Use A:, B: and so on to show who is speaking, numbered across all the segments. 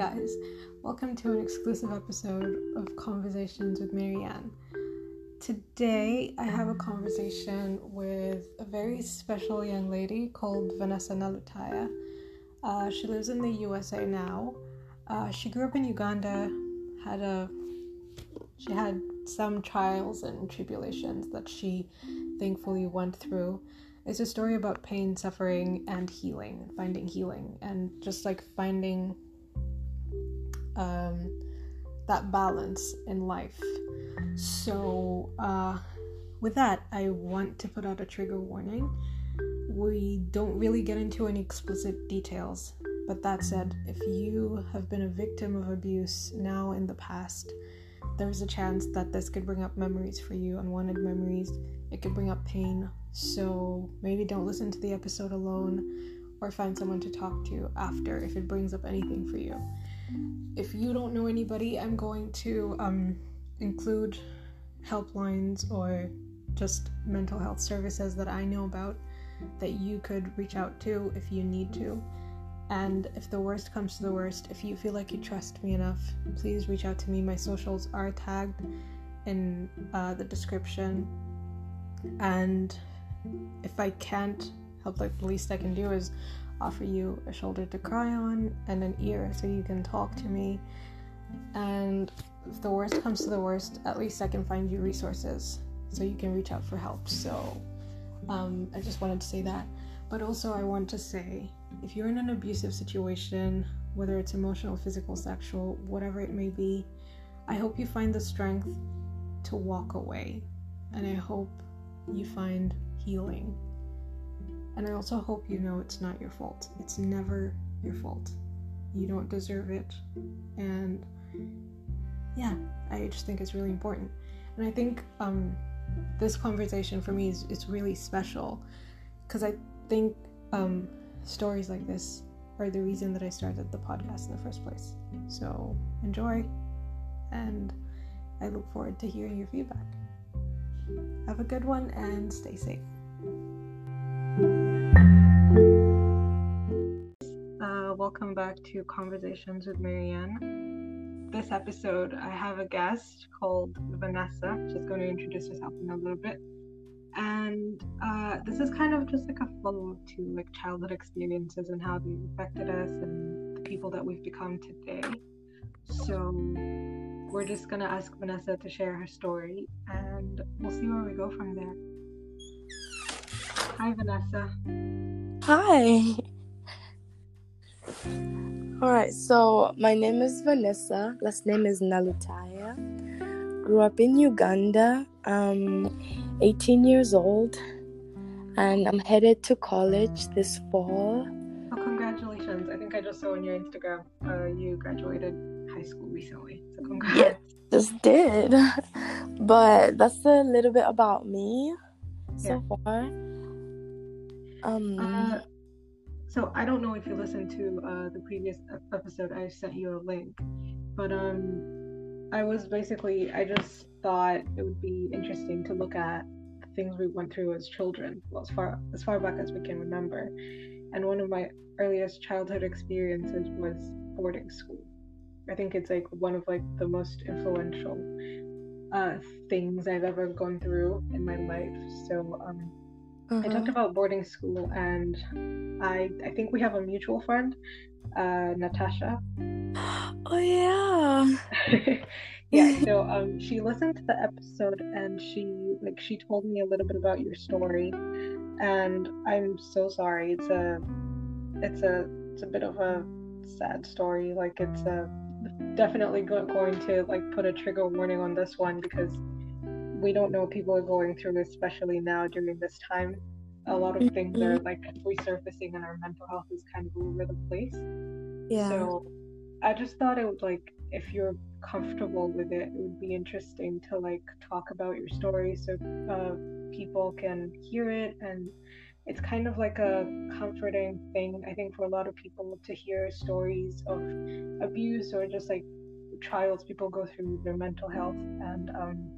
A: guys, welcome to an exclusive episode of Conversations with Marianne. Today, I have a conversation with a very special young lady called Vanessa Nalutaya. Uh, she lives in the USA now. Uh, she grew up in Uganda, had a she had some trials and tribulations that she thankfully went through. It's a story about pain, suffering, and healing, finding healing, and just like finding um, that balance in life. So, uh, with that, I want to put out a trigger warning. We don't really get into any explicit details, but that said, if you have been a victim of abuse now in the past, there's a chance that this could bring up memories for you, unwanted memories. It could bring up pain. So maybe don't listen to the episode alone or find someone to talk to after if it brings up anything for you. If you don't know anybody, I'm going to um, include helplines or just mental health services that I know about that you could reach out to if you need to. And if the worst comes to the worst, if you feel like you trust me enough, please reach out to me. My socials are tagged in uh, the description. And if I can't help, like the least I can do is offer you a shoulder to cry on and an ear so you can talk to me. And if the worst comes to the worst, at least I can find you resources so you can reach out for help. So um, I just wanted to say that. But also, I want to say if you're in an abusive situation, whether it's emotional, physical, sexual, whatever it may be, I hope you find the strength to walk away. And I hope you find healing. And I also hope you know it's not your fault. It's never your fault. You don't deserve it. And yeah, I just think it's really important. And I think um, this conversation for me is, really special because I think um, stories like this are the reason that I started the podcast in the first place. So enjoy, and I look forward to hearing your feedback. Have a good one and stay safe. Welcome back to Conversations with Marianne. This episode, I have a guest called Vanessa. She's going to introduce herself in a little bit and uh, this is kind of just like a follow up to like childhood experiences and how they affected us and the people that we've become today so we're just gonna ask vanessa to share her story and we'll see where we go from there hi vanessa
B: hi all right so my name is vanessa last name is nalutaya grew up in uganda um 18 years old and I'm headed to college this fall.
A: Oh, congratulations. I think I just saw on your Instagram uh, you graduated high school recently. So congrats.
B: Yes, just did. But that's a little bit about me so yeah. far. Um,
A: uh, so I don't know if you listened to uh, the previous episode. I sent you a link, but um, I was basically I just thought it would be interesting to look at the things we went through as children, well as far as far back as we can remember. And one of my earliest childhood experiences was boarding school. I think it's like one of like the most influential uh, things I've ever gone through in my life. So um, uh-huh. I talked uh-huh. about boarding school, and I I think we have a mutual friend, uh, Natasha.
B: Oh yeah.
A: yeah. So um, she listened to the episode, and she like she told me a little bit about your story, and I'm so sorry. It's a it's a it's a bit of a sad story. Like it's a definitely going to like put a trigger warning on this one because we don't know what people are going through, especially now during this time. A lot of things are mm-hmm. like resurfacing, and our mental health is kind of all over the place.
B: Yeah.
A: So I just thought it would like if you're comfortable with it, it would be interesting to like talk about your story so uh, people can hear it and it's kind of like a comforting thing i think for a lot of people to hear stories of abuse or just like trials people go through their mental health and um,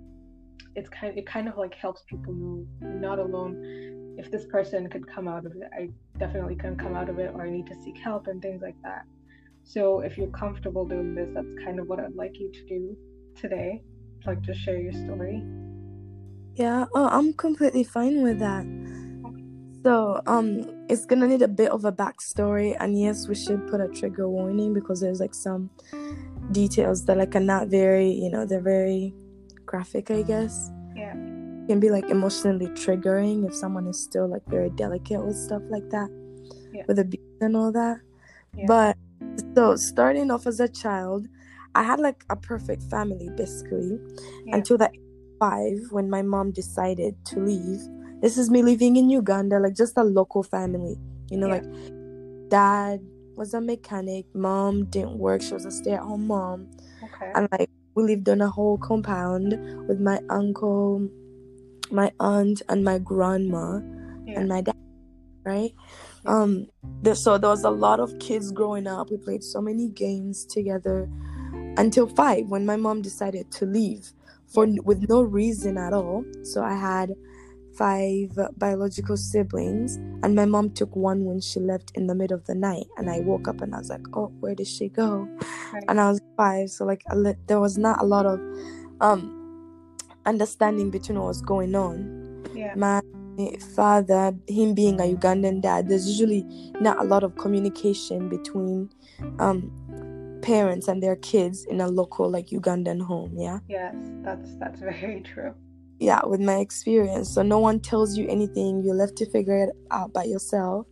A: it's kind it kind of like helps people know not alone if this person could come out of it i definitely can come out of it or i need to seek help and things like that So if you're comfortable doing this, that's kind of what I'd like you to do today. Like just share your story.
B: Yeah, oh, I'm completely fine with that. So, um, it's gonna need a bit of a backstory, and yes, we should put a trigger warning because there's like some details that like are not very, you know, they're very graphic, I guess.
A: Yeah.
B: Can be like emotionally triggering if someone is still like very delicate with stuff like that,
A: Yeah.
B: with abuse and all that.
A: Yeah.
B: But so starting off as a child, I had like a perfect family basically
A: Yeah.
B: until that five when my mom decided to leave. This is me living in Uganda, like just a local family. You know,
A: Yeah.
B: like dad was a mechanic, mom didn't work, she was a stay at home mom.
A: Okay.
B: And like we lived on a whole compound with my uncle, my aunt, and my grandma
A: Yeah.
B: and my dad, right? Um, there, so there was a lot of kids growing up. We played so many games together until five when my mom decided to leave for with no reason at all. So I had five biological siblings, and my mom took one when she left in the middle of the night. And I woke up and I was like, "Oh, where did she go?"
A: Right.
B: And I was five, so like a li- there was not a lot of um understanding between what was going on
A: yeah.
B: my father, him being a Ugandan dad, there's usually not a lot of communication between um, parents and their kids in a local like Ugandan home. Yeah,
A: Yes, that's that's very true.
B: Yeah, with my experience, so no one tells you anything. You're left to figure it out by yourself.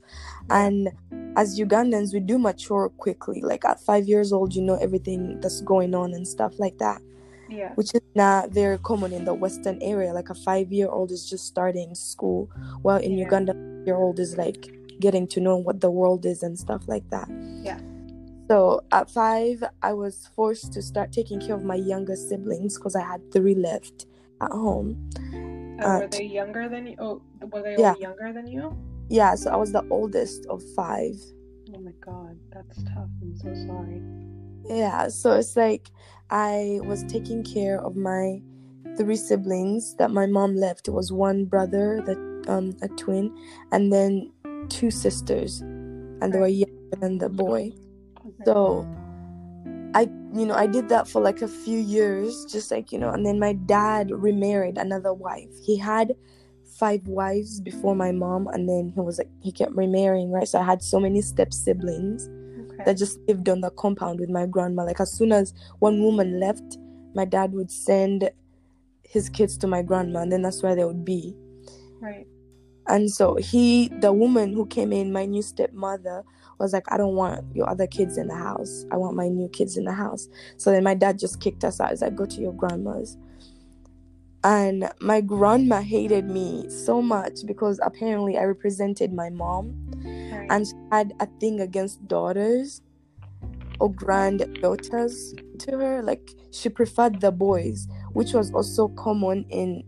B: And as Ugandans, we do mature quickly. Like at five years old, you know everything that's going on and stuff like that
A: Yeah.
B: which is not very common in the western area like a five year old is just starting school while in
A: Yeah.
B: uganda year old is like getting to know what the world is and stuff like that
A: Yeah.
B: so at five i was forced to start taking care of my younger siblings because i had three left at home Uh,
A: were they younger than you? Oh, were they
B: Yeah.
A: all younger than you?
B: yeah so i was the oldest of five
A: Oh my god, that's tough. I'm so sorry.
B: Yeah, so it's like I was taking care of my three siblings that my mom left. It was one brother, that um a twin, and then two sisters, and they were younger than the boy. So I, you know, I did that for like a few years, just like you know, and then my dad remarried another wife. He had five wives before my mom, and then he was like he kept remarrying, right? So I had so many step siblings
A: okay.
B: that just lived on the compound with my grandma. Like as soon as one woman left, my dad would send his kids to my grandma, and then that's where they would be.
A: right.
B: And so he, the woman who came in, my new stepmother, was like, I don't want your other kids in the house. I want my new kids in the house. So then my dad just kicked us out. He's like, go to your grandma's. And my grandma hated me so much because apparently I represented my mom
A: Right.
B: and she had a thing against daughters or granddaughters to her. Like she preferred the boys, which was also common in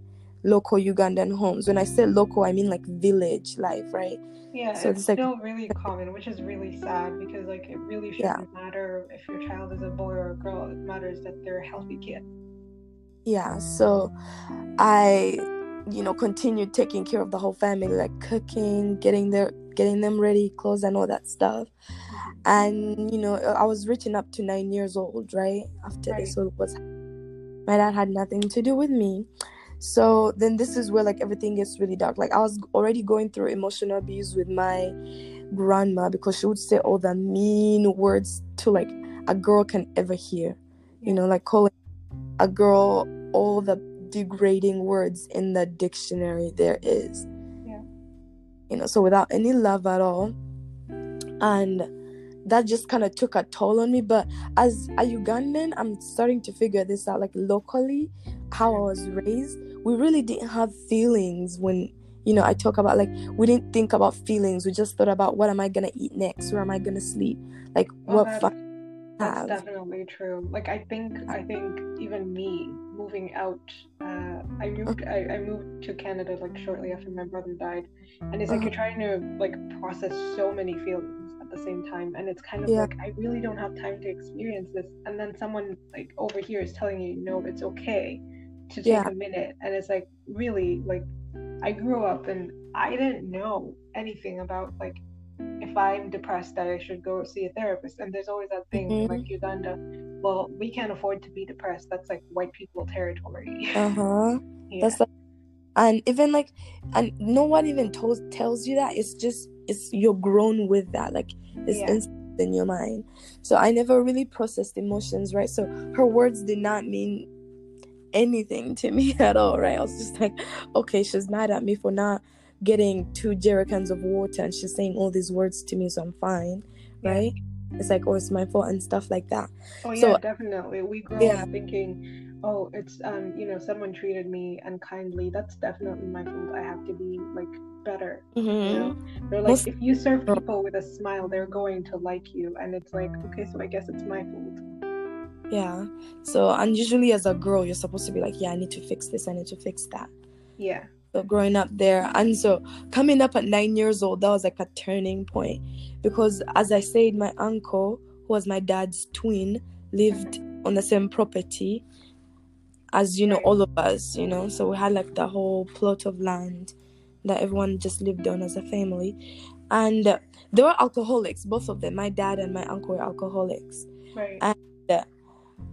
B: local Ugandan homes. When I say local, I mean like village life, right?
A: Yeah,
B: so
A: it's
B: it's like-
A: still really common, which is really sad because like it really shouldn't
B: Yeah.
A: matter if your child is a boy or a girl. It matters that they're a healthy kid.
B: Yeah, so I, you know, continued taking care of the whole family, like cooking, getting their getting them ready, clothes and all that stuff. Mm-hmm. And you know, I was reaching up to nine years old, right? After this
A: Right.
B: all was my dad had nothing to do with me. So then this is where like everything gets really dark. Like I was already going through emotional abuse with my grandma because she would say all the mean words to like a girl can ever hear. You know, like calling a girl all the degrading words in the dictionary there is.
A: Yeah.
B: You know, so without any love at all. And that just kind of took a toll on me. But as a Ugandan, I'm starting to figure this out. Like locally, how I was raised, we really didn't have feelings when, you know, I talk about like, we didn't think about feelings. We just thought about what am I going to eat next? Where am I going to sleep? Like,
A: Well,
B: what
A: that's,
B: fun
A: that's definitely true. Like I think I think even me moving out, uh, I moved I, I moved to Canada like shortly after my brother died, and it's like
B: Uh-huh.
A: you're trying to like process so many feelings at the same time, and it's kind of
B: Yeah.
A: like I really don't have time to experience this, and then someone like over here is telling you, no, it's okay to take
B: Yeah.
A: a minute, and it's like really like I grew up and I didn't know anything about like if I'm depressed, that I should go see a therapist. And there's always that thing
B: Mhm.
A: like Uganda. Well, we can't afford to be depressed. That's like white people territory.
B: Uh-huh.
A: yeah.
B: That's like and even like and no one even tells tells you that. It's just it's you're grown with that. Like it's
A: Yeah.
B: instant in your mind. So I never really processed emotions, right? So her words did not mean anything to me at all, right? I was just like, okay, she's mad at me for not getting two jerrycans of water and she's saying all these words to me, so I'm fine,
A: Yeah.
B: right? It's like, oh, it's my fault and stuff like that.
A: Oh
B: So-
A: yeah, definitely. We grow
B: Yeah.
A: up thinking, oh, it's um, you know, someone treated me unkindly. That's definitely my fault. I have to be like better.
B: Mm-hmm.
A: know, they're like,
B: Most-
A: if you serve people with a smile, they're going to like you, and it's like, okay, so I guess it's my fault.
B: Yeah. So, and usually as a girl, you're supposed to be like, yeah, I need to fix this, I need to fix that.
A: Yeah.
B: So, growing up there, and so coming up at nine years old, that was like a turning point because, as I said, my uncle, who was my dad's twin, lived on the same property as you know all of us you know so we had like the whole plot of land that everyone just lived on as a family and uh, they were alcoholics both of them my dad and my uncle were alcoholics
A: Right.
B: And-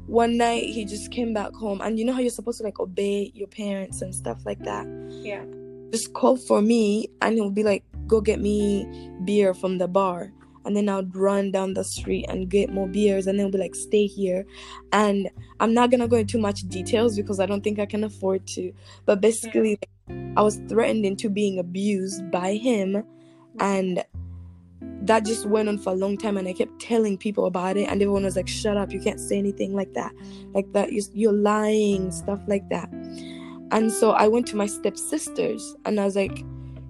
B: one night he just came back home. And you know how you're supposed to like obey your parents and stuff like that?
A: Yeah.
B: just call for me and he'll be like go get me beer from the bar. And then I'd run down the street and get more beers and then he'll be like stay here. And I'm not gonna go into much details because I don't think I can afford to. But basically I was threatened into being abused by him. Mm-hmm. And that just went on for a long time and I kept telling people about it and everyone was like shut up you can't say anything like that like that you're, lying stuff like that and so I went to my stepsisters and I was like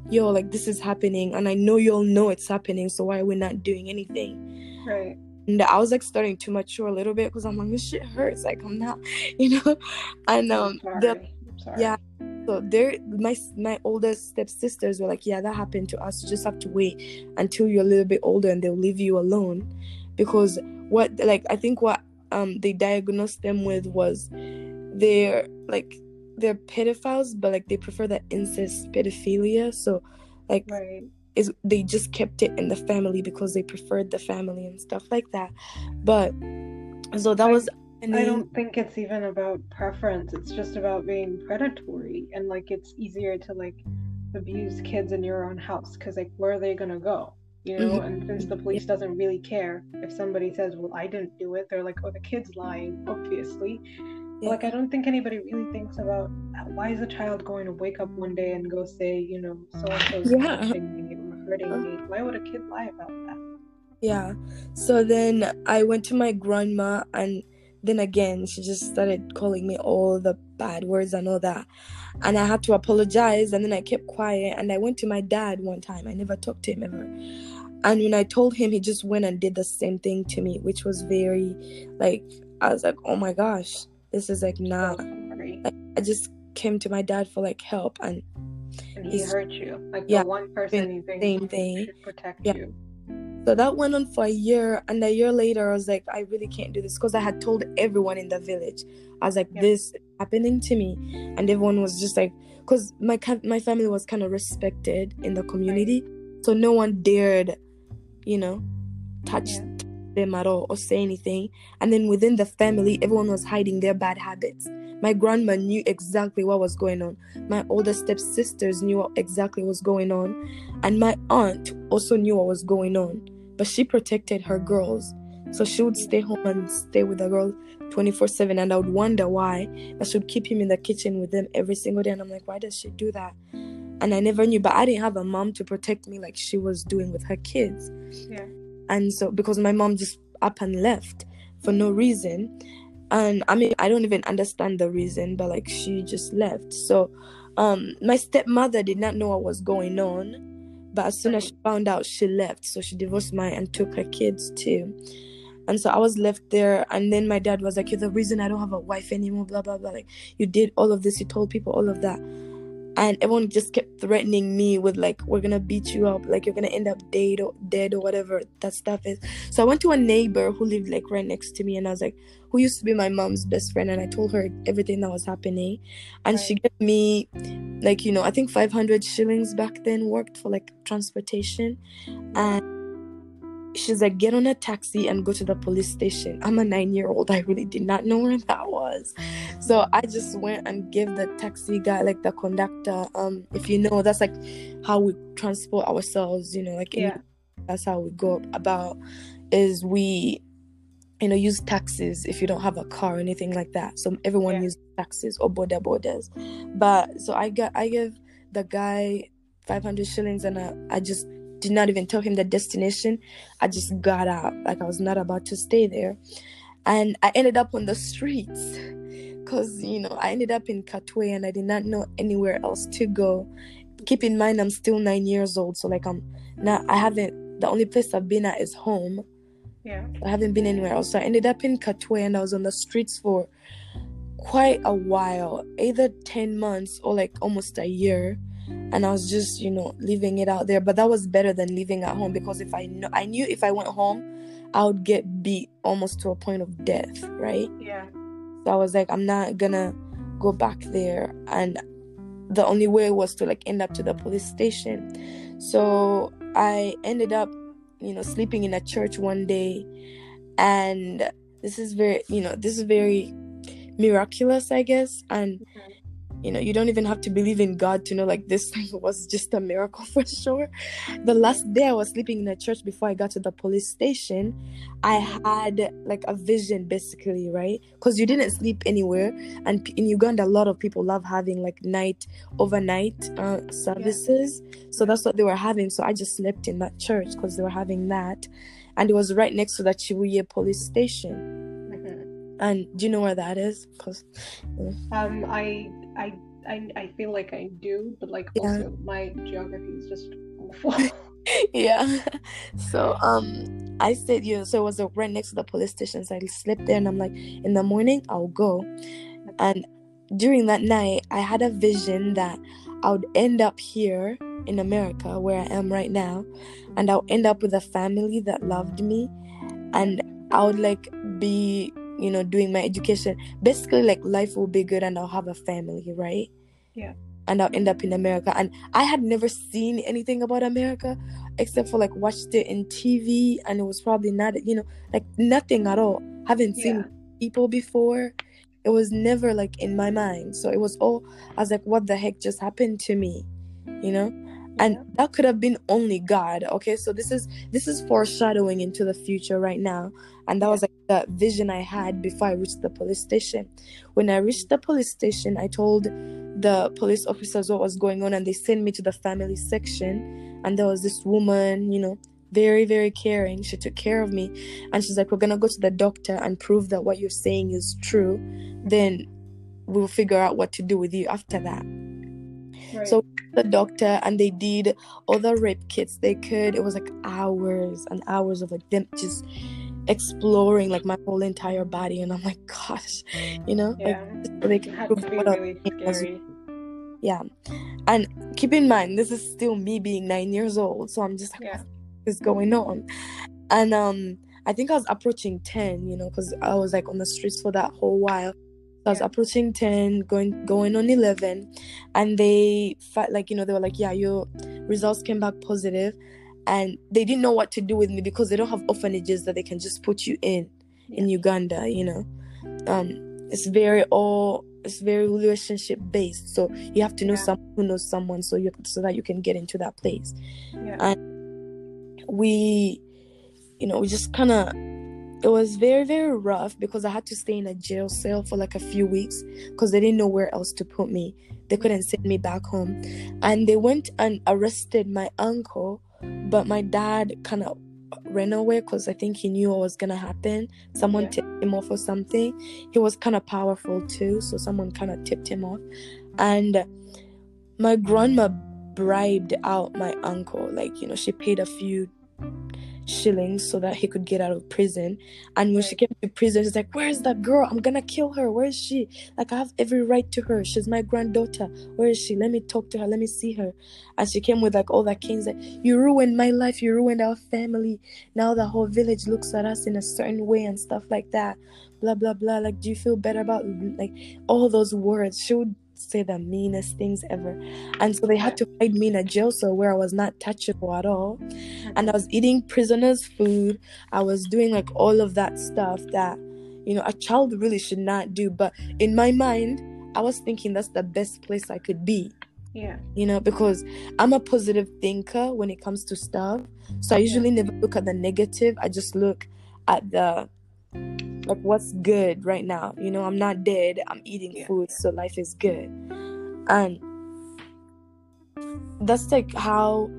B: yo like this is happening and I know you all know it's happening so why are we not doing anything
A: Right.
B: and I was like starting to mature a little bit because I'm like this shit hurts like I'm not you know and um the. Yeah. So they're my my oldest stepsisters were like, yeah, that happened to us. You just have to wait until you're a little bit older, and they'll leave you alone, because what like I think what um they diagnosed them with was they're like they're pedophiles, but like they prefer the incest pedophilia. So like
A: Right.
B: is they just kept it in the family because they preferred the family and stuff like that. But so that
A: I-
B: was
A: I don't think it's even about preference. It's just about being predatory, and like it's easier to like abuse kids in your own house because like where are they gonna go? You know,
B: Mhm.
A: and since the police doesn't really care if somebody says, "Well, I didn't do it," they're like, "Oh, the kid's lying," obviously.
B: Yeah.
A: Like I don't think anybody really thinks about why is a child going to wake up one day and go say, you know, so and so's
B: Yeah.
A: touching me or hurting me. Why would a kid lie about that?
B: Yeah. So then I went to my grandma, and then again, she just started calling me all the bad words and all that. And I had to apologize, and then I kept quiet. And I went to my dad one time. I never talked to him ever. And when I told him, he just went and did the same thing to me, which was very, like, I was like, oh my gosh, this is like not.
A: Sorry.
B: I just came to my dad for like help, and
A: And he hurt you. Like
B: yeah,
A: the one person you think
B: same thing.
A: should protect
B: Yeah.
A: you.
B: So that went on for a year, and a year later, I was like, I really can't do this because I had told everyone in the village. I was like,
A: Yeah.
B: this is happening to me, and everyone was just like, because my my family was kind of respected in the community, so no one dared, you know, touch
A: Yeah.
B: them at all or say anything. And then within the family, everyone was hiding their bad habits. My grandma knew exactly what was going on. My older stepsisters knew what exactly what was going on. And my aunt also knew what was going on. But she protected her girls. So she would stay home and stay with the girl 24 7. And I would wonder why. I should keep him in the kitchen with them every single day. And I'm like, why does she do that? And I never knew. But I didn't have a mom to protect me like she was doing with her kids.
A: Yeah.
B: And so, because my mom just up and left for no reason. And I mean, I don't even understand the reason, but like she just left. So, um, my stepmother did not know what was going on. But as soon as she found out, she left. So she divorced my and took her kids too. And so I was left there. And then my dad was like, You're the reason I don't have a wife anymore, blah, blah, blah. Like, you did all of this, you told people all of that. And everyone just kept threatening me with, like, we're gonna beat you up, like, you're gonna end up dead or, dead or whatever that stuff is. So I went to a neighbor who lived, like, right next to me. And I was like, Who used to be my mom's best friend. And I told her everything that was happening. And she gave me, like, you know, I think 500 shillings back then worked for, like, transportation. And she's like, get on a taxi and go to the police station. I'm a nine year old. I really did not know where that was. So I just went and gave the taxi guy, like the conductor, um, if you know, that's like how we transport ourselves, you know, like in,
A: Yeah.
B: that's how we go about is we you know use taxis if you don't have a car or anything like that so everyone
A: Yeah.
B: uses taxis or boda bodas but so i got i gave the guy 500 shillings and I, I just did not even tell him the destination i just got out like i was not about to stay there and i ended up on the streets because you know i ended up in katwe and i did not know anywhere else to go keep in mind i'm still nine years old so like i'm not i haven't the only place i've been at is home
A: Yeah.
B: I haven't been anywhere else. So I ended up in Katwe and I was on the streets for quite a while, either 10 months or like almost a year. And I was just, you know, leaving it out there. But that was better than living at home because if I know I knew if I went home, I would get beat almost to a point of death, right?
A: Yeah.
B: So I was like, I'm not gonna go back there. And the only way was to like end up to the police station. So I ended up, you know, sleeping in a church one day. And this is very, you know, this is very miraculous, I guess. And, mm-hmm. You know, you don't even have to believe in God to know like this thing was just a miracle for sure. The last day I was sleeping in a church before I got to the police station, I had like a vision basically, right? Because you didn't sleep anywhere. And in Uganda, a lot of people love having like night, overnight uh, services. So that's what they were having. So I just slept in that church because they were having that. And it was right next to the Kibuye police station.
A: Mhm.
B: And do you know where that is? Because
A: Um, I, I, I, I feel like I do, but like
B: Yeah.
A: also my geography is just awful.
B: yeah. So um I said, you know, so it was right next to the police station. So I slept there and I'm like, in the morning I'll go. And during that night I had a vision that I would end up here in America where I am right now and I'll end up with a family that loved me and I would like be, you know, doing my education. Basically like life will be good and I'll have a family, right?
A: Yeah.
B: And I'll end up in America. And I had never seen anything about America except for like watched it in TV and it was probably not you know like nothing at all haven't seen
A: Yeah.
B: people before it was never like in my mind so it was all I was like what the heck just happened to me you know and that could have been only God okay so this is this is foreshadowing into the future right now and that was like the vision I had before I reached the police station. When I reached the police station I told the police officers what was going on and they sent me to the family section. And there was this woman you know very very caring. She took care of me. And she's like we're gonna go to the doctor and prove that what you're saying is true. Then we'll figure out what to do with you after that.
A: Right.
B: so the doctor and they did all the rape kits they could. It was like hours and hours of like them just exploring like my whole entire body and i'm like gosh you know?
A: Yeah,
B: so they
A: it had to be really scary.
B: yeah. And keep in mind this is still me being nine years old so i'm just like
A: Yeah.
B: what is going on? And um i think i was approaching 10 you know because i was like on the streets for that whole while. So i was
A: Yeah.
B: approaching 10 going going on 11 and they felt like you know they were like yeah your results came back positive and they didn't know what to do with me because they don't have orphanages that they can just put you in in uganda you know? Um it's very all it's very relationship based. So you have to know
A: Yeah.
B: someone who knows someone so you so that you can get into that place.
A: Yeah.
B: we you know we just kind of it was very very rough because i had to stay in a jail cell for like a few weeks because they didn't know where else to put me. They couldn't send me back home. And they went and arrested my uncle but my dad kind of ran away because i think he knew what was gonna happen. Someone
A: Yeah.
B: tipped him off or something. He was kind of powerful too so someone kind of tipped him off. And my grandma bribed out my uncle like you know she paid a few shillings so that he could get out of prison. And when she came to prison she's like where's that girl? I'm gonna kill her. Where is she? Like i have every right to her. She's my granddaughter. Where is she? Let me talk to her. Let me see her. And she came with like all that kings like you ruined my life. You ruined our family. Now the whole village looks at us in a certain way and stuff like that. Blah blah blah. Like do you feel better about like all those words? She would say the meanest things ever. And so they had to hide me in a jail cell where I was not touchable at all. And I was eating prisoners' food. I was doing like all of that stuff that, you know, a child really should not do. But in my mind, I was thinking that's the best place I could be.
A: Yeah.
B: You know, because I'm a positive thinker when it comes to stuff. So I usually never look at the negative. I just look at the like what's good right now. You know, I'm not dead. I'm eating
A: Yeah.
B: food, so life is good. And that's like how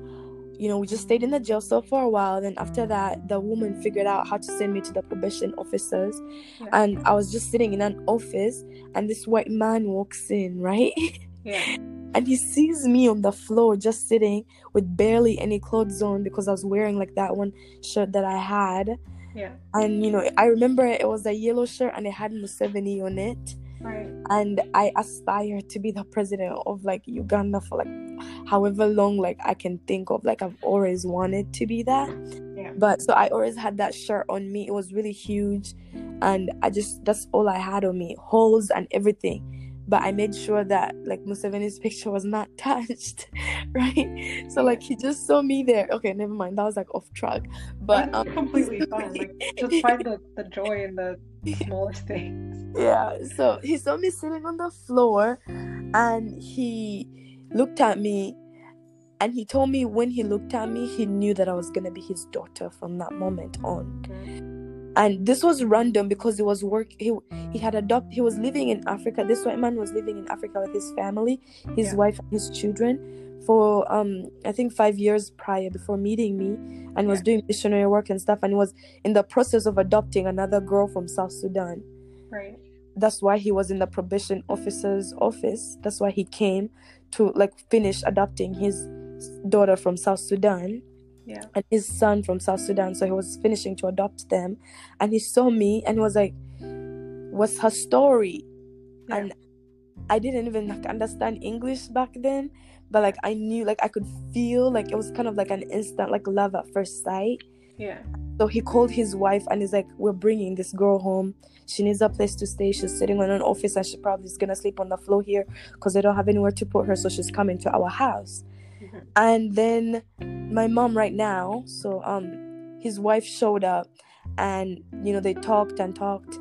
B: you know, we just stayed in the jail cell for a while. Then after that, the woman figured out how to send me to the probation officers.
A: Yeah.
B: And I was just sitting in an office, and this white man walks in, right?
A: Yeah.
B: and he sees me on the floor just sitting with barely any clothes on because I was wearing like that one shirt that I had.
A: Yeah.
B: And you know, I remember it was a yellow shirt and it had Museveni on it.
A: Right.
B: And I aspire to be the president of like Uganda for like however long like I can think of. Like I've always wanted to be that.
A: Yeah.
B: But so I always had that shirt on me. It was really huge. And I just that's all I had on me. Holes and everything but I made sure that like Museveni's picture was not touched, right? So like he just saw me there. Okay, never mind. That was like off track, but um,
A: completely fine. Like just find the, the joy in the smallest things.
B: yeah. So he saw me sitting on the floor, and he looked at me, and he told me when he looked at me, he knew that I was gonna be his daughter from that moment on. And this was random because he was work he he had adopted he was living in africa. This white man was living in africa with his family his
A: Yeah.
B: wife and his children for um i think five years prior before meeting me and was doing missionary work and stuff. And he was in the process of adopting another girl from south sudan.
A: Right.
B: that's why he was in the probation officer's office. That's why he came to like finish adopting his daughter from south sudan
A: Yeah.
B: and his son from South Sudan. So he was finishing to adopt them, and he saw me and he was like, "What's her story?"
A: Yeah.
B: And I didn't even like understand English back then, but like I knew, like I could feel, like it was kind of like an instant, like love at first sight.
A: Yeah.
B: So he called his wife and he's like, "We're bringing this girl home. She needs a place to stay. She's sitting in an office and she probably is gonna sleep on the floor here because they don't have anywhere to put her. So she's coming to our house." And then my mom right now, so um, his wife showed up, and you know they talked and talked,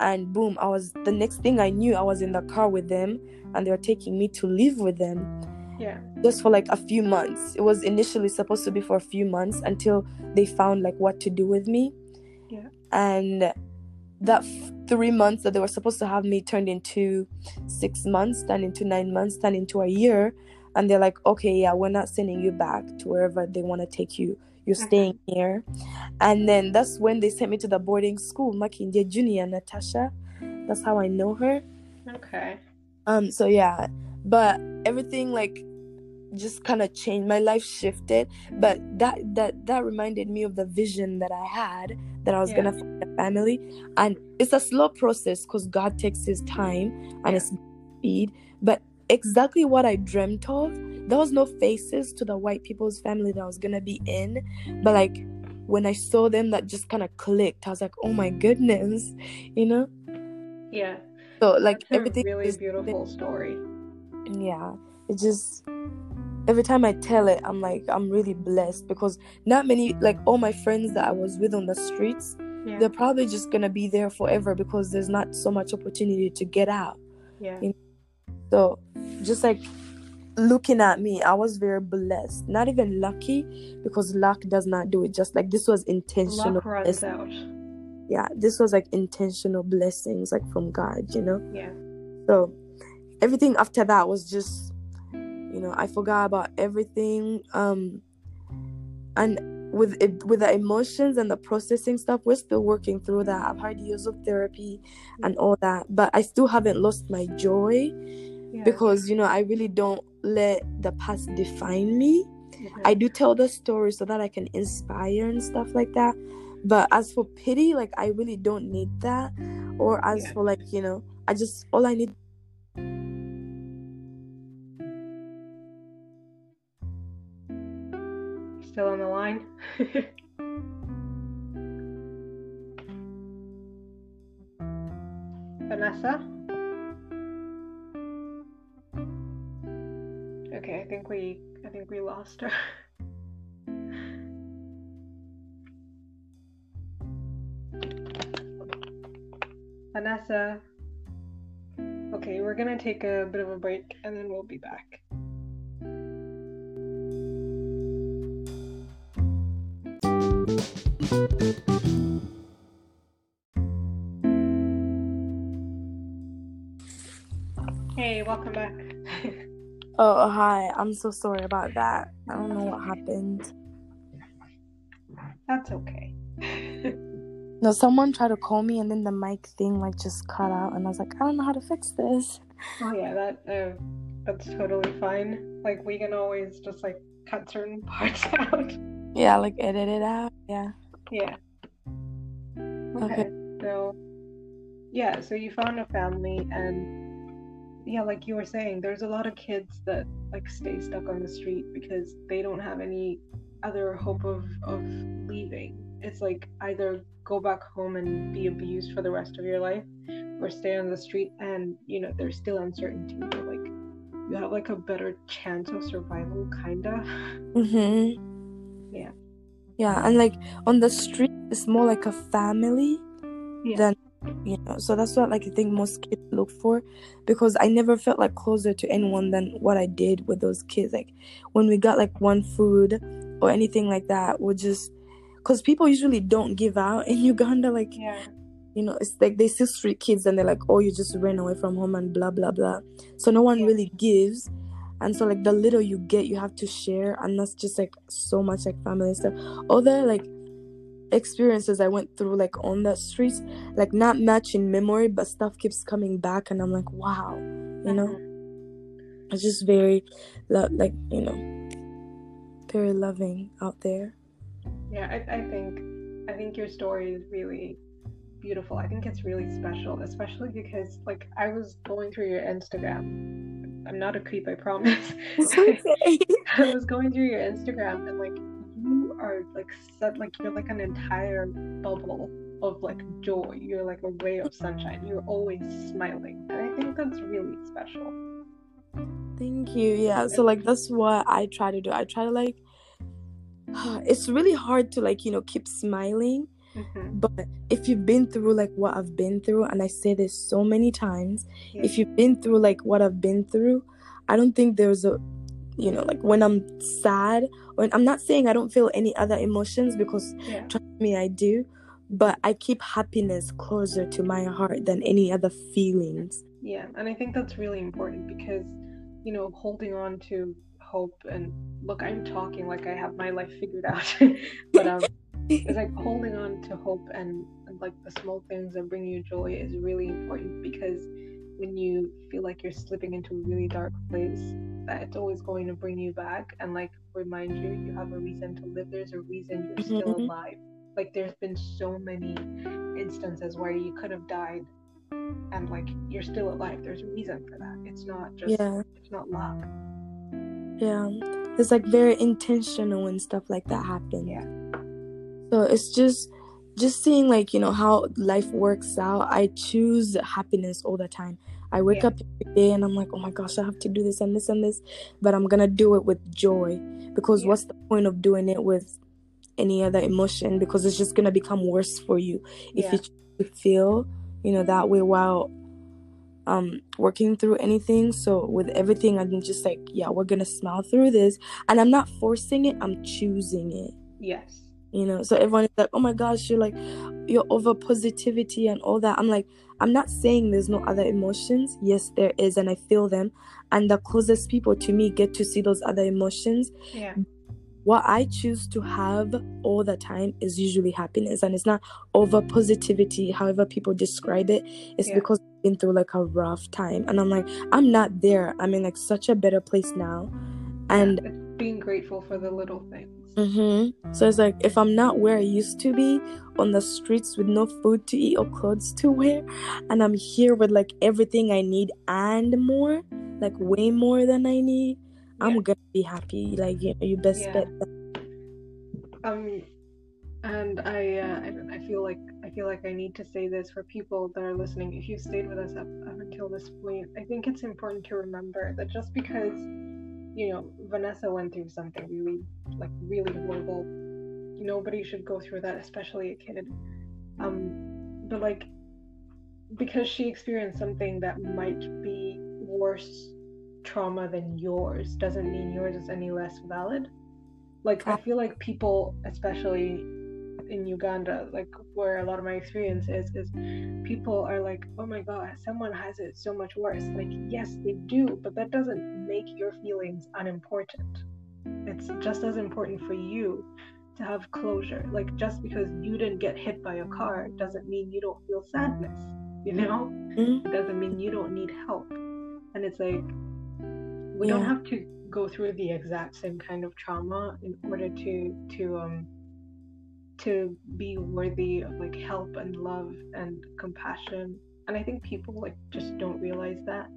B: and boom, I was the next thing I knew, I was in the car with them, and they were taking me to live with them
A: Yeah.
B: just for like a few months. It was initially supposed to be for a few months until they found like what to do with me.
A: Yeah.
B: And that f- three months that they were supposed to have me turned into six months, turned into nine months, turned into a year. And they're like, okay, yeah, we're not sending you back to wherever they want to take you. You're
A: Mhm.
B: staying here. And then that's when they sent me to the boarding school, Makindye Junior Natasha. That's how I know her.
A: Okay.
B: Um, so yeah, but everything like just kind of changed. My life shifted, but that that that reminded me of the vision that I had that I was
A: Yeah.
B: gonna find a family, and it's a slow process because God takes His time and
A: Yeah.
B: it's speed. But exactly what I dreamt of, there was no faces to the white people's family that I was gonna be in, but like when I saw them, that just kind of clicked. I was like, oh my goodness, you know.
A: Yeah.
B: So like
A: That's a
B: everything
A: really beautiful story.
B: yeah it just every time i tell it i'm like i'm really blessed because not many like all my friends that i was with on the streets
A: Yeah.
B: they're probably just gonna be there forever because there's not so much opportunity to get out
A: Yeah.
B: So just like looking at me i was very blessed not even lucky because luck does not do it just like this was intentional
A: Luck runs out.
B: yeah this was like intentional blessings like from god you know
A: Yeah.
B: So everything after that was just you know, I forgot about everything. Um and with it with the emotions and the processing stuff, we're still working through that. I've had years of therapy and all that, but I still haven't lost my joy
A: Yeah.
B: because you know I really don't let the past define me. I do tell the story so that I can inspire and stuff like that. But as for pity, like I really don't need that. Or as
A: Yeah.
B: for like, you know, I just all I need
A: Still on the line? Vanessa? Think we I think we lost her. Vanessa. Okay, we're gonna take a bit of a break and then we'll be back. Hey, welcome back.
B: Oh, hi. I'm so sorry about that. I don't know what happened.
A: That's okay.
B: No, someone tried to call me and then the mic thing like just cut out and I was like, I don't know how to fix this.
A: Oh yeah, that uh, that's totally fine. Like we can always just like cut certain parts out.
B: Yeah, like edit it out. Yeah.
A: Yeah. Okay.
B: Okay.
A: So yeah, so you found a family and yeah, like you were saying, there's a lot of kids that like stay stuck on the street because they don't have any other hope of of leaving. It's like either go back home and be abused for the rest of your life or stay on the street and you know, there's still uncertainty, but like you have like a better chance of survival kinda.
B: Mm-hmm.
A: Yeah.
B: Yeah, and like on the street it's more like a family
A: Yeah.
B: than you know, so that's what like I think most kids look for because I never felt like closer to anyone than what I did with those kids. Like when we got like one food or anything like that, we just because people usually don't give out in Uganda. Like
A: Yeah.
B: you know, it's like they see street kids and they're like, oh, you just ran away from home and blah blah blah. So no one
A: Yeah.
B: really gives, and so like the little you get, you have to share, and that's just like so much like family stuff. Other like experiences I went through like on the streets, like not much in memory, but stuff keeps coming back, and I'm like, wow, you know,
A: Mhm.
B: it's just very, lo- like you know, very loving out there.
A: Yeah, I, I think I think your story is really beautiful. I think it's really special, especially because like I was going through your Instagram. I'm not a creep, I promise.
B: It's okay.
A: I was going through your Instagram and like are like set like you're like an entire bubble of like joy. You're like a ray of sunshine. You're always smiling. And I think that's really special.
B: Thank you. Yeah. So like that's what I try to do. I try to like it's really hard to like, you know, keep smiling.
A: Mhm.
B: But if you've been through like what I've been through, and I say this so many times,
A: Yeah.
B: if you've been through like what I've been through, I don't think there's a you know, like when I'm sad, when I'm not saying I don't feel any other emotions because
A: Yeah.
B: trust me, I do, but I keep happiness closer to my heart than any other feelings.
A: Yeah, and I think that's really important because, you know, holding on to hope and look, I'm talking like I have my life figured out, but um, it's like holding on to hope and, and like the small things that bring you joy is really important because when you feel like you're slipping into a really dark place, that it's always going to bring you back and like remind you you have a reason to live. There's a reason you're still
B: Mhm.
A: alive. Like there's been so many instances where you could have died and like you're still alive. There's a reason for that. It's not just
B: Yeah.
A: it's not luck.
B: Yeah, it's like very intentional when stuff like that happens.
A: Yeah.
B: So it's just just seeing like you know how life works out. I choose happiness all the time. I wake
A: Yeah.
B: up every day and I'm like, oh my gosh, I have to do this and this and this, but I'm gonna do it with joy because
A: Yeah.
B: what's the point of doing it with any other emotion? Because it's just gonna become worse for you if
A: Yeah.
B: you feel you know that way while um working through anything so with everything i'm just like yeah we're gonna smile through this and i'm not forcing it i'm choosing it
A: Yes.
B: you know so everyone is like oh my gosh you're like you're over positivity and all that i'm like i'm not saying there's no other emotions yes there is and i feel them and the closest people to me get to see those other emotions
A: Yeah.
B: what I choose to have all the time is usually happiness, and it's not over positivity, however people describe it. It's
A: Yeah.
B: because I've been through like a rough time, and I'm like, I'm not there. I'm in like such a better place now, and
A: being grateful for the little things.
B: hmm so it's like if I'm not where I used to be on the streets with no food to eat or clothes to wear, and I'm here with like everything I need and more, like way more than I need. I'm gonna be happy. Like you know, you best
A: Yeah.
B: bet.
A: Um, and I, uh, I, I feel like I feel like I need to say this for people that are listening. If you've stayed with us up, up until this point, I think it's important to remember that just because you know, Vanessa went through something really, like, really horrible. Nobody should go through that, especially a kid. Um, but like, because she experienced something that might be worse trauma than yours, doesn't mean yours is any less valid. Like, I feel like people, especially in Uganda, like where a lot of my experience is, is people are like, oh my god, someone has it so much worse. Like, yes, they do, but that doesn't make your feelings unimportant. It's just as important for you to have closure. Like, just because you didn't get hit by a car doesn't mean you don't feel sadness, you know? Mm-hmm. It doesn't mean you don't need help. And it's like, we yeah. don't have to go through the exact same kind of trauma in order to to um to be worthy of like help and love and compassion. And i think people like just don't realize that.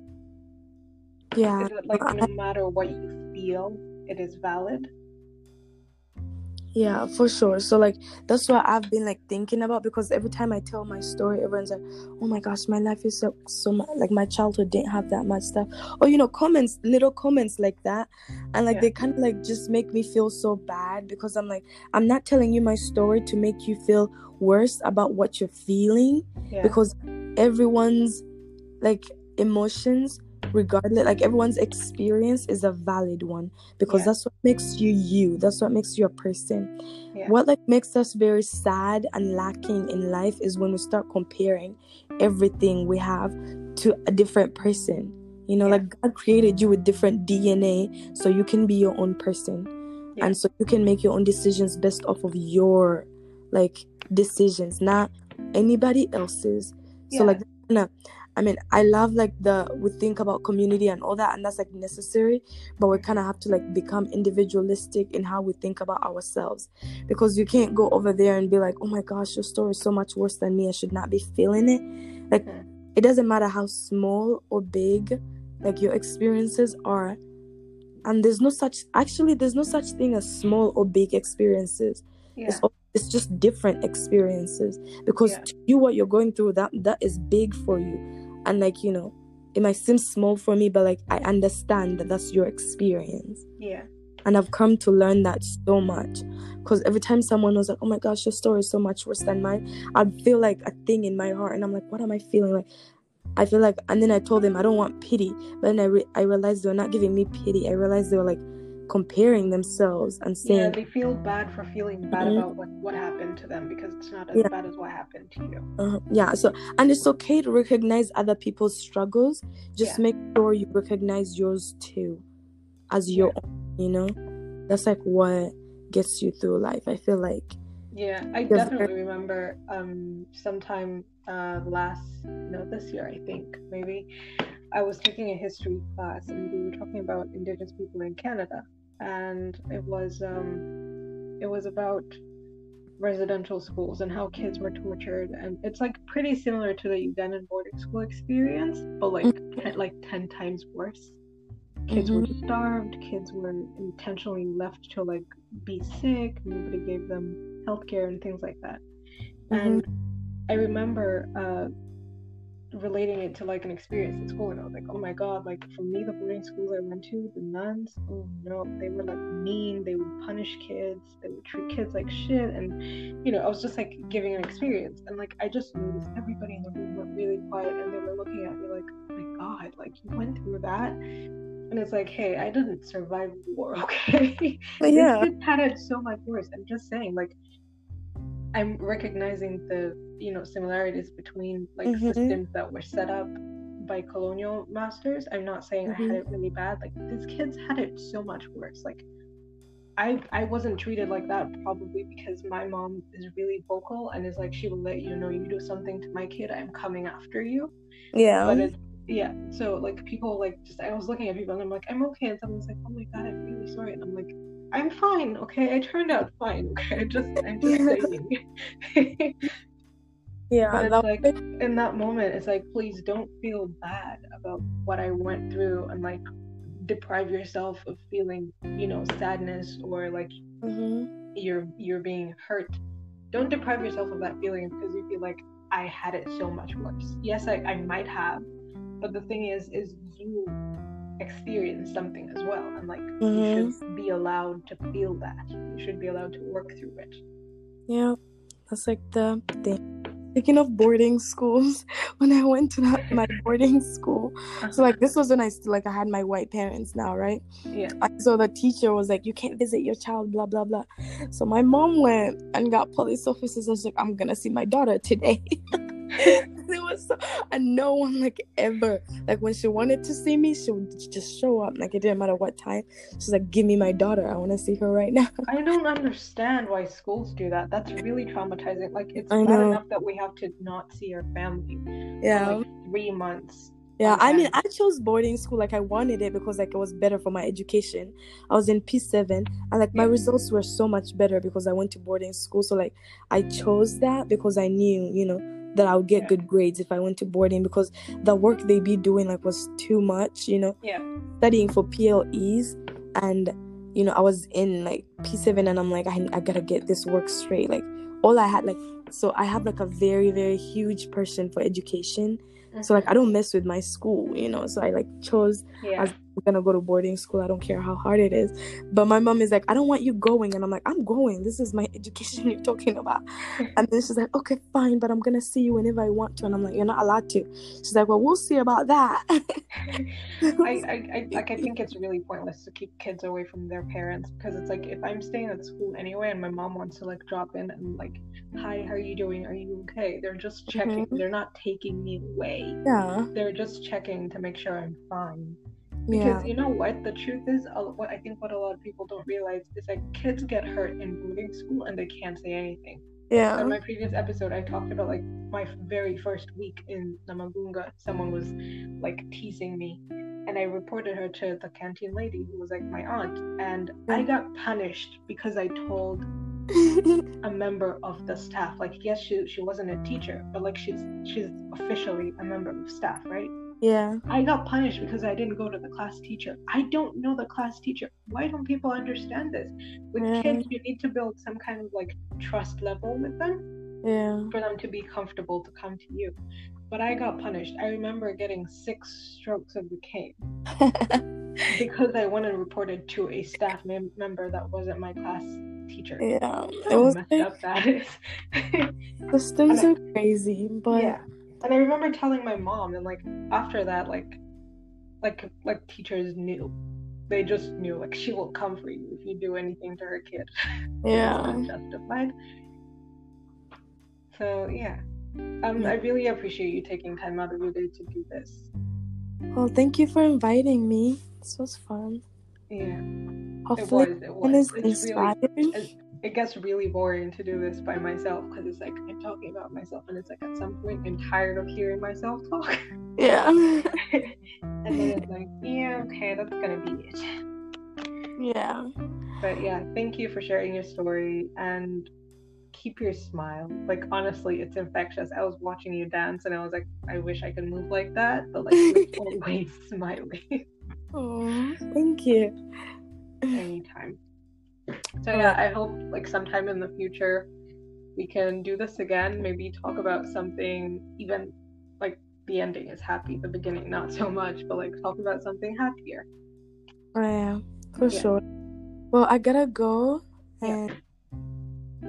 B: Yeah.
A: Like no matter what you feel it is valid
B: yeah, for sure. So like that's what I've been like thinking about because every time I tell my story, everyone's like, "Oh my gosh, my life is so so much like my childhood didn't have that much stuff." Or you know, comments, little comments like that, and like yeah. they kind of like just make me feel so bad because I'm like, I'm not telling you my story to make you feel worse about what you're feeling yeah. because everyone's like emotions regardless like everyone's experience is a valid one because yeah. that's what makes you you. That's what makes you a person. Yeah. what like makes us very sad and lacking in life is when we start comparing everything we have to a different person. You know yeah. like god created you with different dna so you can be your own person. And so you can make your own decisions based off of your like decisions not anybody else's. So like I mean, I love like the we think about community and all that, and that's like necessary, but we kind of have to like become individualistic in how we think about ourselves because you can't go over there and be like, oh my gosh, your story is so much worse than me. I should not be feeling it. Like, hmm. it doesn't matter how small or big like your experiences are. And there's no such actually, there's no such thing as small or big experiences. Yeah. It's all it's just different experiences because yeah. to you what you're going through that that is big for you and like you know it might seem small for me but like i understand that that's your experience.
A: Yeah.
B: And i've come to learn that so much. Because every time someone was like oh my gosh your story is so much worse than mine i'd feel like a thing in my heart and i'm like what am i feeling? Like I feel like, and then I told them I don't want pity, but then I re- I realized they were not giving me pity. I realized they were like, comparing themselves and saying yeah
A: they feel bad for feeling bad mm-hmm. about what, what happened to them because it's not as yeah. bad as what happened to you
B: uh, yeah so and it's okay to recognize other people's struggles just yeah. make sure you recognize yours too as your own you know that's like what gets you through life i feel like
A: yeah i definitely remember um sometime uh last no this year i think maybe I was taking a history class and we were talking about Indigenous people in Canada and it was um, it was about residential schools and how kids were tortured and it's like pretty similar to the Ugandan boarding school experience but like mm-hmm. ten, like 10 times worse kids mm-hmm. were starved kids were intentionally left to like be sick nobody gave them healthcare and things like that mm-hmm. and I remember uh, relating it to like an experience in school and I was like, oh my god, like for me the boarding schools I went to, the nuns, oh no, they were like mean, they would punish kids, they would treat kids like shit and you know, I was just like giving an experience and like I just noticed everybody in the room were really quiet and they were looking at me like, oh my god, like you went through that and it's like, hey, I didn't survive war, okay?
B: But yeah.
A: This had it so much worse. I'm just saying, like I'm recognizing the you know similarities between like mm-hmm. systems that were set up by colonial masters. I'm not saying mm-hmm. I had mm-hmm. it really bad. Like these kids had it so much worse. Like I I wasn't treated like that probably because my mom is really vocal and is like she will let you know you do something to my kid, I'm coming after you.
B: Yeah.
A: But it's yeah. So like people like just I was looking at people and I'm like, I'm okay and someone's like, Oh my god, I'm really sorry and I'm like I'm fine, okay? I turned out fine, okay? I just I'm just saying.
B: yeah,
A: but it's like in that moment, it's like please don't feel bad about what I went through and like deprive yourself of feeling, you know, sadness or like mm-hmm. you're you're being hurt. Don't deprive yourself of that feeling because you feel like I had it so much worse. Yes, I, I might have, but the thing is, is you experience something as well and like
B: Mhm.
A: you should be allowed to feel that you should be allowed to work through it
B: Yeah, that's like the thing. Speaking of boarding schools, when I went to that, my boarding school, so like this was when I still like I had my white parents now, right?
A: yeah
B: So the teacher was like, "You can't visit your child," blah blah blah. So my mom went and got police officers. I was like, "I'm gonna see my daughter today." it was so, and no one like ever like when she wanted to see me, she would just show up. Like it didn't matter what time. She's like, "Give me my daughter. I want to see her right now."
A: i don't understand why schools do that that's really traumatizing like it's
B: I
A: bad
B: know.
A: enough that we have to not see our family
B: Yeah.
A: like three months
B: Yeah, I mean, I chose boarding school. Like, I wanted it because like it was better for my education. I was in P seven, and like my results were so much better because I went to boarding school. So like, I chose that because I knew, you know, that I would get
A: Yeah.
B: good grades if I went to boarding because the work they be doing like was too much. You know,
A: yeah
B: studying for PLEs, and you know, I was in like P seven, and I'm like, I I gotta get this work straight. Like, all I had like, so I have like a very very huge passion for education. So mm-hmm. like I don't mess with my school, you know. So I like chose
A: yeah
B: as- I'm gonna go to boarding school. I don't care how hard it is. But my mom is like, I don't want you going, and I'm like, I'm going. This is my education you're talking about. And then she's like, Okay, fine, but I'm gonna see you whenever I want to. And I'm like, You're not allowed to. She's like, Well, we'll see about that.
A: I, I, I like I think it's really pointless to keep kids away from their parents because it's like if I'm staying at school anyway and my mom wants to like drop in and like hi how are you doing are you okay they're just checking
B: Mhm.
A: they're not taking me away
B: yeah,
A: they're just checking to make sure I'm fine
B: yeah,
A: because you know what the truth is what I think what a lot of people don't realize is that kids get hurt in boarding school and they can't say anything
B: Yeah.
A: in my previous episode, I talked about like my very first week in Namagunga. Someone was like teasing me, and I reported her to the canteen lady who was like my aunt, and I got punished because I told a member of the staff. Like, yes, she she wasn't a teacher, but like she's she's officially a member of staff, right?
B: Yeah,
A: I got punished because I didn't go to the class teacher. I don't know the class teacher. Why don't people understand this? With
B: Yeah.
A: kids, you need to build some kind of like trust level with them
B: yeah.
A: for them to be comfortable to come to you. But I got punished. I remember getting six strokes of the cane because I went and reported to a staff mem- member that wasn't my class teacher.
B: yeah, it was
A: messed
B: like,
A: up that is.
B: systems
A: And
B: are crazy, but
A: yeah. And I remember telling my mom, and like after that, like, like, like teachers knew. They just knew, like, she will come for you if you do anything to her kid.
B: yeah,
A: It's justified. So yeah, um, I really appreciate you taking time out of your day to do this.
B: Well, thank you for inviting me. This was fun.
A: Yeah, it
B: Hopefully,
A: was. It was. It's really.
B: inspired.
A: It, it gets really boring to do this by myself because it's like I'm talking about myself, and it's like at some point I'm tired of hearing myself talk,
B: Yeah,
A: and then it's like, yeah, okay, that's gonna be it.
B: yeah,
A: But yeah, thank you for sharing your story and keep your smile. Like honestly, it's infectious. I was watching you dance and I was like, I wish I could move like that, but like you're always smiling
B: oh, thank you.
A: anytime. So yeah, I hope like sometime in the future we can do this again. Maybe talk about something even like the ending is happy, the beginning not so much, but like talk about something happier.
B: Oh, yeah, for
A: Yeah.
B: sure. Well, I gotta go.
A: Yeah.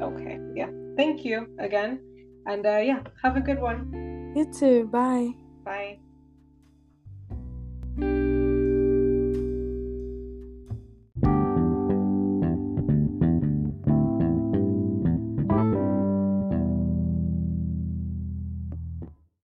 A: Okay, yeah. Thank you again. And uh, yeah, have a good one.
B: you too. Bye.
A: Bye.